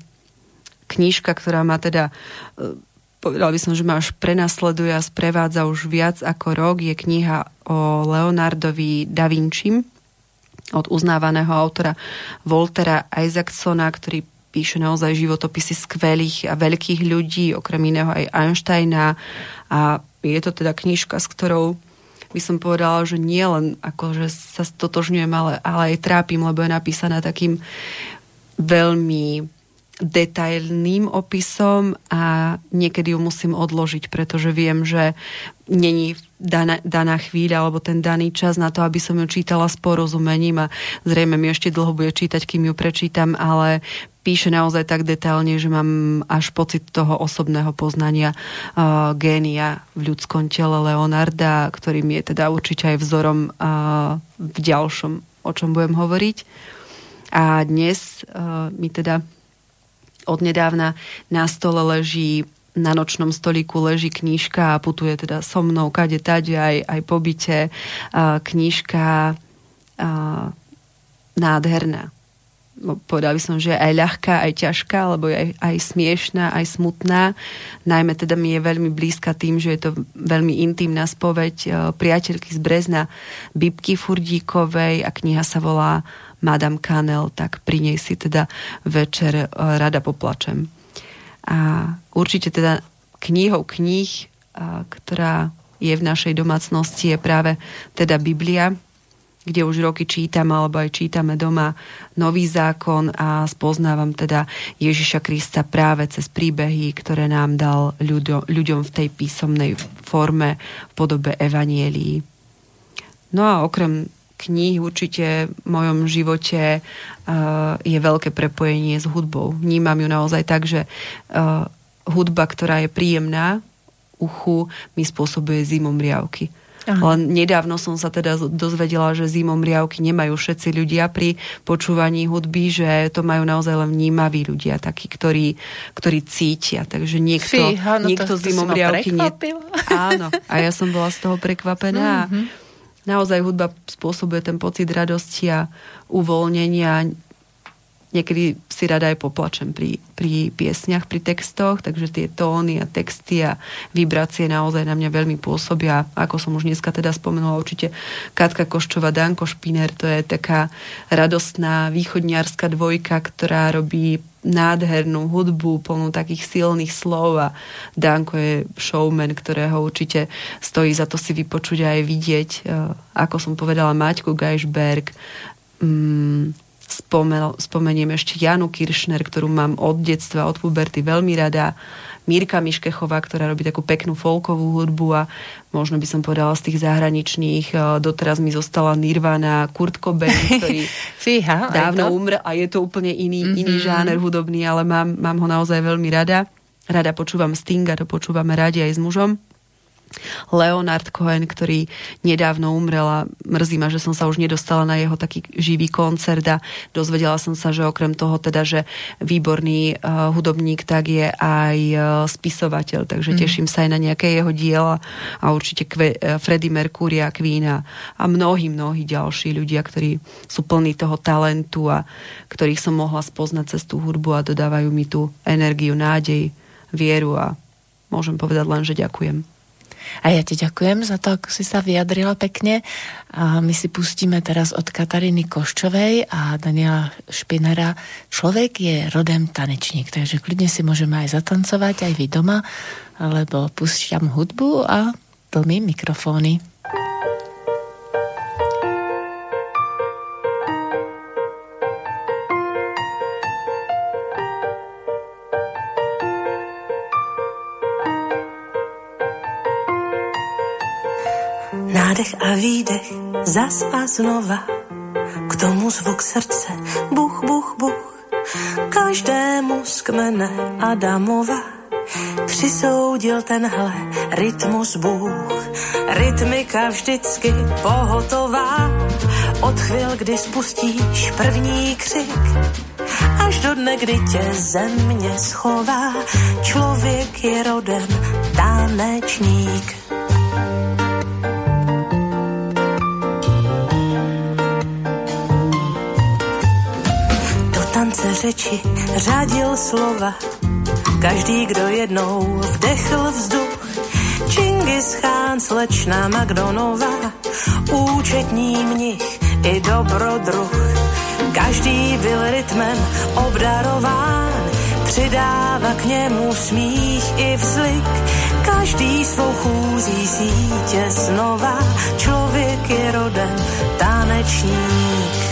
knižka, ktorá má teda povedal by som, že ma až prenasleduje a sprevádza už viac ako rok, je kniha o Leonardovi da Vinčim, od uznávaného autora Voltera Isaacsona, ktorý píše naozaj životopisy skvelých a veľkých ľudí, okrem iného aj Einsteina. A je to teda knižka, s ktorou by som povedala, že nie len ako, že sa stotožňujem, ale, ale aj trápim, lebo je napísaná takým veľmi detailným opisom a niekedy ju musím odložiť, pretože viem, že není daná, daná chvíľa alebo ten daný čas na to, aby som ju čítala s porozumením a zrejme mi ešte dlho bude čítať, kým ju prečítam, ale píše naozaj tak detailne, že mám až pocit toho osobného poznania uh, génia v ľudskom tele Leonarda, ktorým je teda určite aj vzorom uh, v ďalšom, o čom budem hovoriť. A dnes uh, mi teda odnedávna na stole leží na nočnom stoliku leží knižka a putuje teda so mnou kade tade aj, aj po byte. Knižka nádherná. No, povedal by som, že aj ľahká, aj ťažká, alebo aj, aj smiešná, aj smutná. Najmä teda mi je veľmi blízka tým, že je to veľmi intimná spoveď e, priateľky z Brezna Bibky Furdíkovej a kniha sa volá Madame Kanel, tak pri nej si teda večer e, rada poplačem. A určite teda knihou kníh, ktorá je v našej domácnosti, je práve teda Biblia, kde už roky čítam, alebo aj čítame doma nový zákon a spoznávam teda Ježiša Krista práve cez príbehy, ktoré nám dal ľuďom, ľuďom v tej písomnej forme v podobe evanielii. No a okrem kníh určite v mojom živote uh, je veľké prepojenie s hudbou. Vnímam ju naozaj tak, že uh, hudba, ktorá je príjemná uchu, mi spôsobuje zimom riavky. Aha. Len nedávno som sa teda dozvedela, že zimom riavky nemajú všetci ľudia pri počúvaní hudby, že to majú naozaj len vnímaví ľudia, takí, ktorí, ktorí cítia. Takže niekto, Fíha, no niekto to, zimom riavky... Ne... Áno, a ja som bola z toho prekvapená. Mm-hmm naozaj hudba spôsobuje ten pocit radosti a uvoľnenia. Niekedy si rada aj poplačem pri, pri piesniach, pri textoch, takže tie tóny a texty a vibrácie naozaj na mňa veľmi pôsobia. Ako som už dneska teda spomenula, určite Katka Koščová, Danko Špiner, to je taká radostná východniarská dvojka, ktorá robí nádhernú hudbu, plnú takých silných slov a Danko je showman, ktorého určite stojí za to si vypočuť a aj vidieť. E, ako som povedala, Maťku Geisberg, mm, spomeniem ešte Janu Kiršner, ktorú mám od detstva, od puberty veľmi rada. Mírka Miškechová, ktorá robí takú peknú folkovú hudbu a možno by som povedala z tých zahraničných, e, doteraz mi zostala Nirvana, Kurt Cobain, ktorý Fíha, dávno umrel a je to úplne iný, mm-hmm. iný žáner hudobný, ale mám, mám ho naozaj veľmi rada. Rada počúvam Stinga, to počúvame radi aj s mužom. Leonard Cohen, ktorý nedávno umrel a mrzí ma, že som sa už nedostala na jeho taký živý koncert a dozvedela som sa, že okrem toho teda, že výborný uh, hudobník, tak je aj uh, spisovateľ, takže mm. teším sa aj na nejaké jeho diela a určite Kve, uh, Freddie Mercury a Queen a, a mnohí, mnohí ďalší ľudia, ktorí sú plní toho talentu a ktorých som mohla spoznať cez tú hudbu a dodávajú mi tú energiu, nádej, vieru a môžem povedať len, že ďakujem. A ja ti ďakujem za to, ako si sa vyjadrila pekne. A my si pustíme teraz od Kataríny Koščovej a Daniela Špinera. Človek je rodem tanečník, takže kľudne si môžeme aj zatancovať, aj vy doma, alebo púšťam hudbu a plný mikrofóny. Nádech a výdech, zas a znova, k tomu zvuk srdce, buch, buch, buch, každému z kmene Adamova přisoudil tenhle rytmus Bůh. Rytmika vždycky pohotová, od chvíl, kdy spustíš první křik, až do dne, kdy tě země schová, člověk je rodem tanečník. Řeči řadil slova. Každý, kdo jednou vdechl vzduch, Čingis Khan, slečna Magdonova, účetní mnich i dobrodruh. Každý byl rytmem obdarován, přidává k němu smích i vzlik. každý svou chůzí sítě znova. Člověk je rodem tanečník.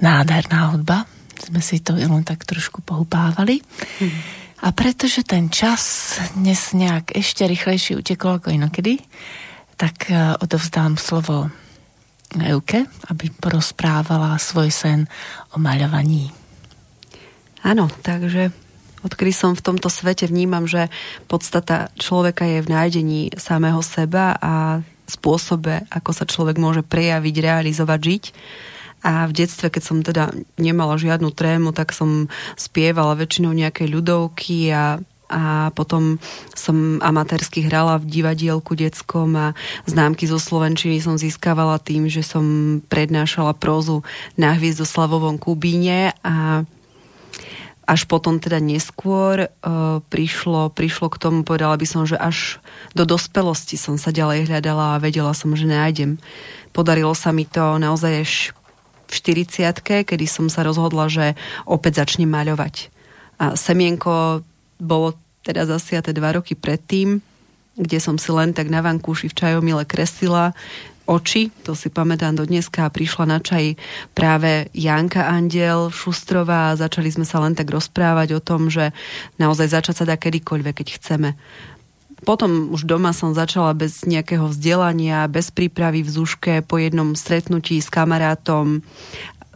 Nádherná hudba. Sme si to len tak trošku pohupávali. Mm. Pretože ten čas dnes nejak ešte rýchlejšie utekol ako inokedy, tak e, odovzdám slovo Euke, aby porozprávala svoj sen o maľovaní. Áno, takže odkedy som v tomto svete vnímam, že podstata človeka je v nájdení samého seba a spôsobe, ako sa človek môže prejaviť, realizovať, žiť. A v detstve, keď som teda nemala žiadnu trému, tak som spievala väčšinou nejaké ľudovky a a potom som amatérsky hrala v divadielku detskom a známky zo Slovenčiny som získavala tým, že som prednášala prózu na Hviezdoslavovom Kubíne a až potom teda neskôr uh, prišlo, prišlo k tomu, povedala by som, že až do dospelosti som sa ďalej hľadala a vedela som, že nájdem. Podarilo sa mi to naozaj až v 40 kedy som sa rozhodla, že opäť začnem maľovať. A semienko bolo teda zasiate dva roky predtým, kde som si len tak na vankúši v čajomile kresila oči, to si pamätám do dneska, prišla na čaj práve Janka Andiel Šustrová a začali sme sa len tak rozprávať o tom, že naozaj začať sa dá kedykoľvek, keď chceme. Potom už doma som začala bez nejakého vzdelania, bez prípravy v Zuške, po jednom stretnutí s kamarátom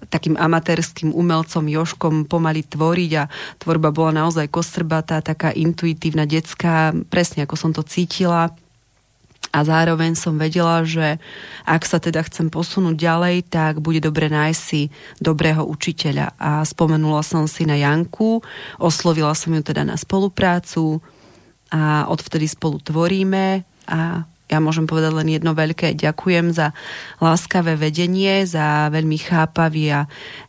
takým amatérským umelcom Joškom pomaly tvoriť a tvorba bola naozaj kostrbatá, taká intuitívna, detská, presne ako som to cítila. A zároveň som vedela, že ak sa teda chcem posunúť ďalej, tak bude dobre nájsť si dobrého učiteľa. A spomenula som si na Janku, oslovila som ju teda na spoluprácu, a odvtedy spolu tvoríme. A ja môžem povedať len jedno veľké ďakujem za láskavé vedenie, za veľmi chápavý a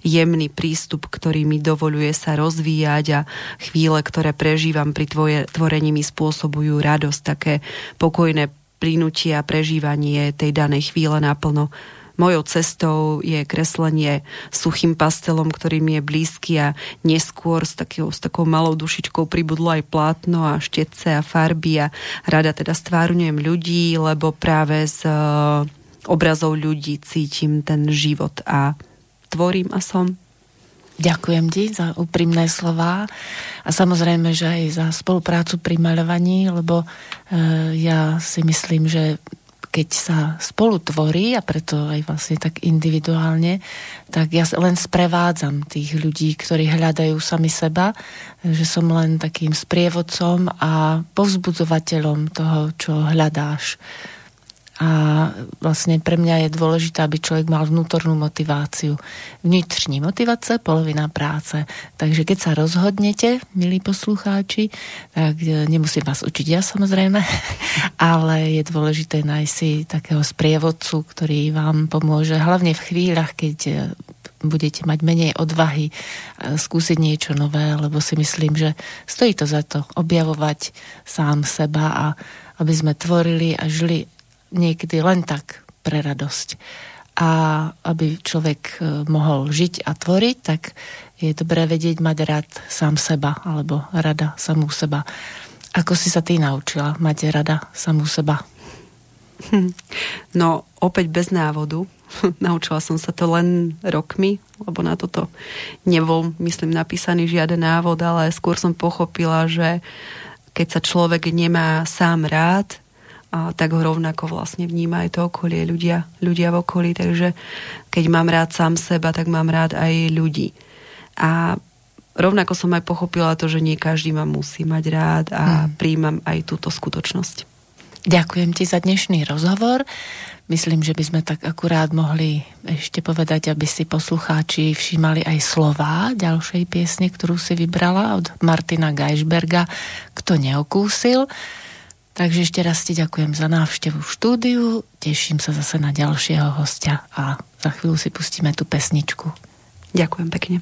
jemný prístup, ktorý mi dovoluje sa rozvíjať a chvíle, ktoré prežívam pri tvoje, tvorení mi spôsobujú radosť, také pokojné plynutie a prežívanie tej danej chvíle naplno Mojou cestou je kreslenie suchým pastelom, ktorý mi je blízky a neskôr s, takého, s takou malou dušičkou pribudlo aj plátno a štetce a farby a rada teda stvárňujem ľudí, lebo práve z e, obrazov ľudí cítim ten život a tvorím a som. Ďakujem ti za úprimné slova a samozrejme, že aj za spoluprácu pri maľovaní, lebo e, ja si myslím, že keď sa spolu tvorí a preto aj vlastne tak individuálne, tak ja len sprevádzam tých ľudí, ktorí hľadajú sami seba, že som len takým sprievodcom a povzbudzovateľom toho, čo hľadáš. A vlastne pre mňa je dôležité, aby človek mal vnútornú motiváciu. Vnitřní motivace, polovina práce. Takže keď sa rozhodnete, milí poslucháči, tak e, nemusím vás učiť ja samozrejme, ale je dôležité nájsť si takého sprievodcu, ktorý vám pomôže, hlavne v chvíľach, keď e, budete mať menej odvahy e, skúsiť niečo nové, lebo si myslím, že stojí to za to objavovať sám seba a aby sme tvorili a žili niekedy len tak pre radosť. A aby človek e, mohol žiť a tvoriť, tak je dobré vedieť mať rád sám seba, alebo rada samú seba. Ako si sa ty naučila mať rada samú seba? No, opäť bez návodu. Naučila som sa to len rokmi, lebo na toto nebol, myslím, napísaný žiaden návod, ale skôr som pochopila, že keď sa človek nemá sám rád, a tak ho rovnako vlastne vníma aj to okolie, ľudia, ľudia v okolí. Takže keď mám rád sám seba, tak mám rád aj ľudí. A rovnako som aj pochopila to, že nie každý ma musí mať rád a hmm. príjmam aj túto skutočnosť. Ďakujem ti za dnešný rozhovor. Myslím, že by sme tak akurát mohli ešte povedať, aby si poslucháči všímali aj slová ďalšej piesne, ktorú si vybrala od Martina Geisberga, Kto neokúsil. Takže ešte raz ti ďakujem za návštevu v štúdiu, teším sa zase na ďalšieho hostia a za chvíľu si pustíme tú pesničku. Ďakujem pekne.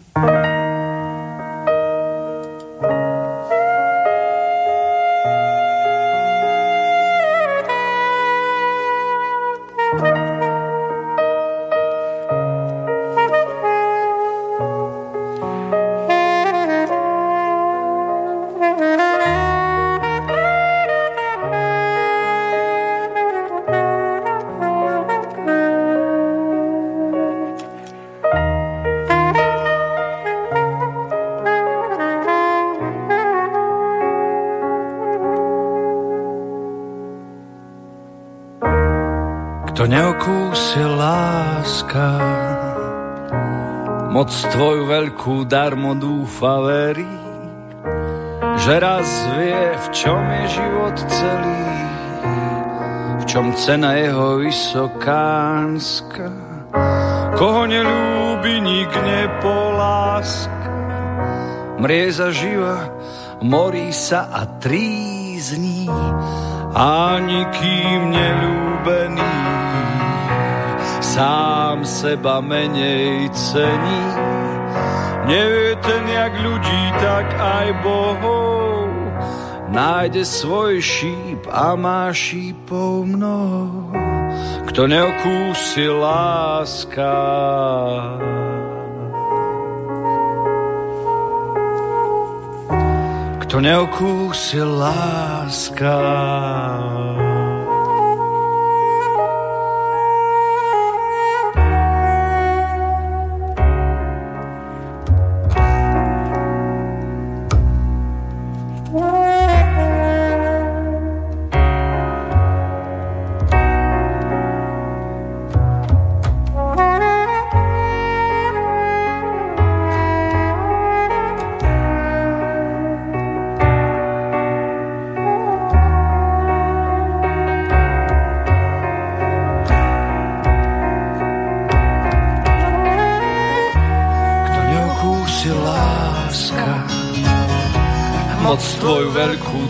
Neokúsil láska, moc tvoju veľkú darmo dúfa verí, že raz vie, v čom je život celý, v čom cena jeho vysokánska. Koho nelúbi, nik nepoláska, mrie zaživa, morí sa a trízní, a nikým nelúbený sám seba menej cení. Nevie ten, jak ľudí, tak aj bohov. Nájde svoj šíp a má šípov mnoho. Kto neokúsi láska, kto neokúsi láska.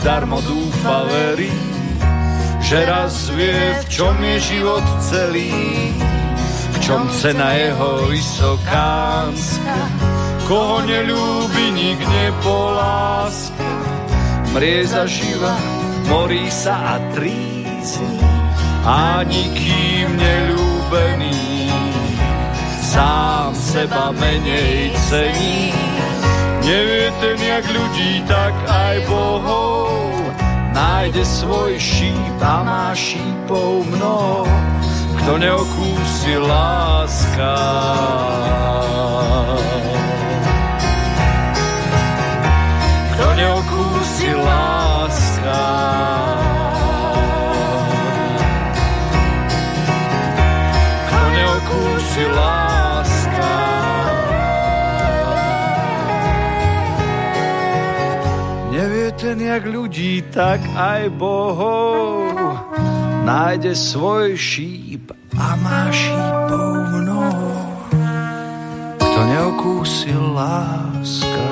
Darmo dúfa verí, že raz vie, v čom je život celý, v čom cena jeho vysokánska. Koho nelúbi, nik nepoláska, mrie zaživa, morí sa a trízni, a nikým nelúbený, sám seba menej cení Nevie ten, jak ľudí, tak aj bohov. Nájde svoj šíp a má šípov mnoho. Kto neokúsi láska. Kto neokúsi láska. Kto neokúsi láska. Ten jak ľudí, tak aj bohov. nájde svoj šíp a má šípov mnoho. Kto neokúsil láska,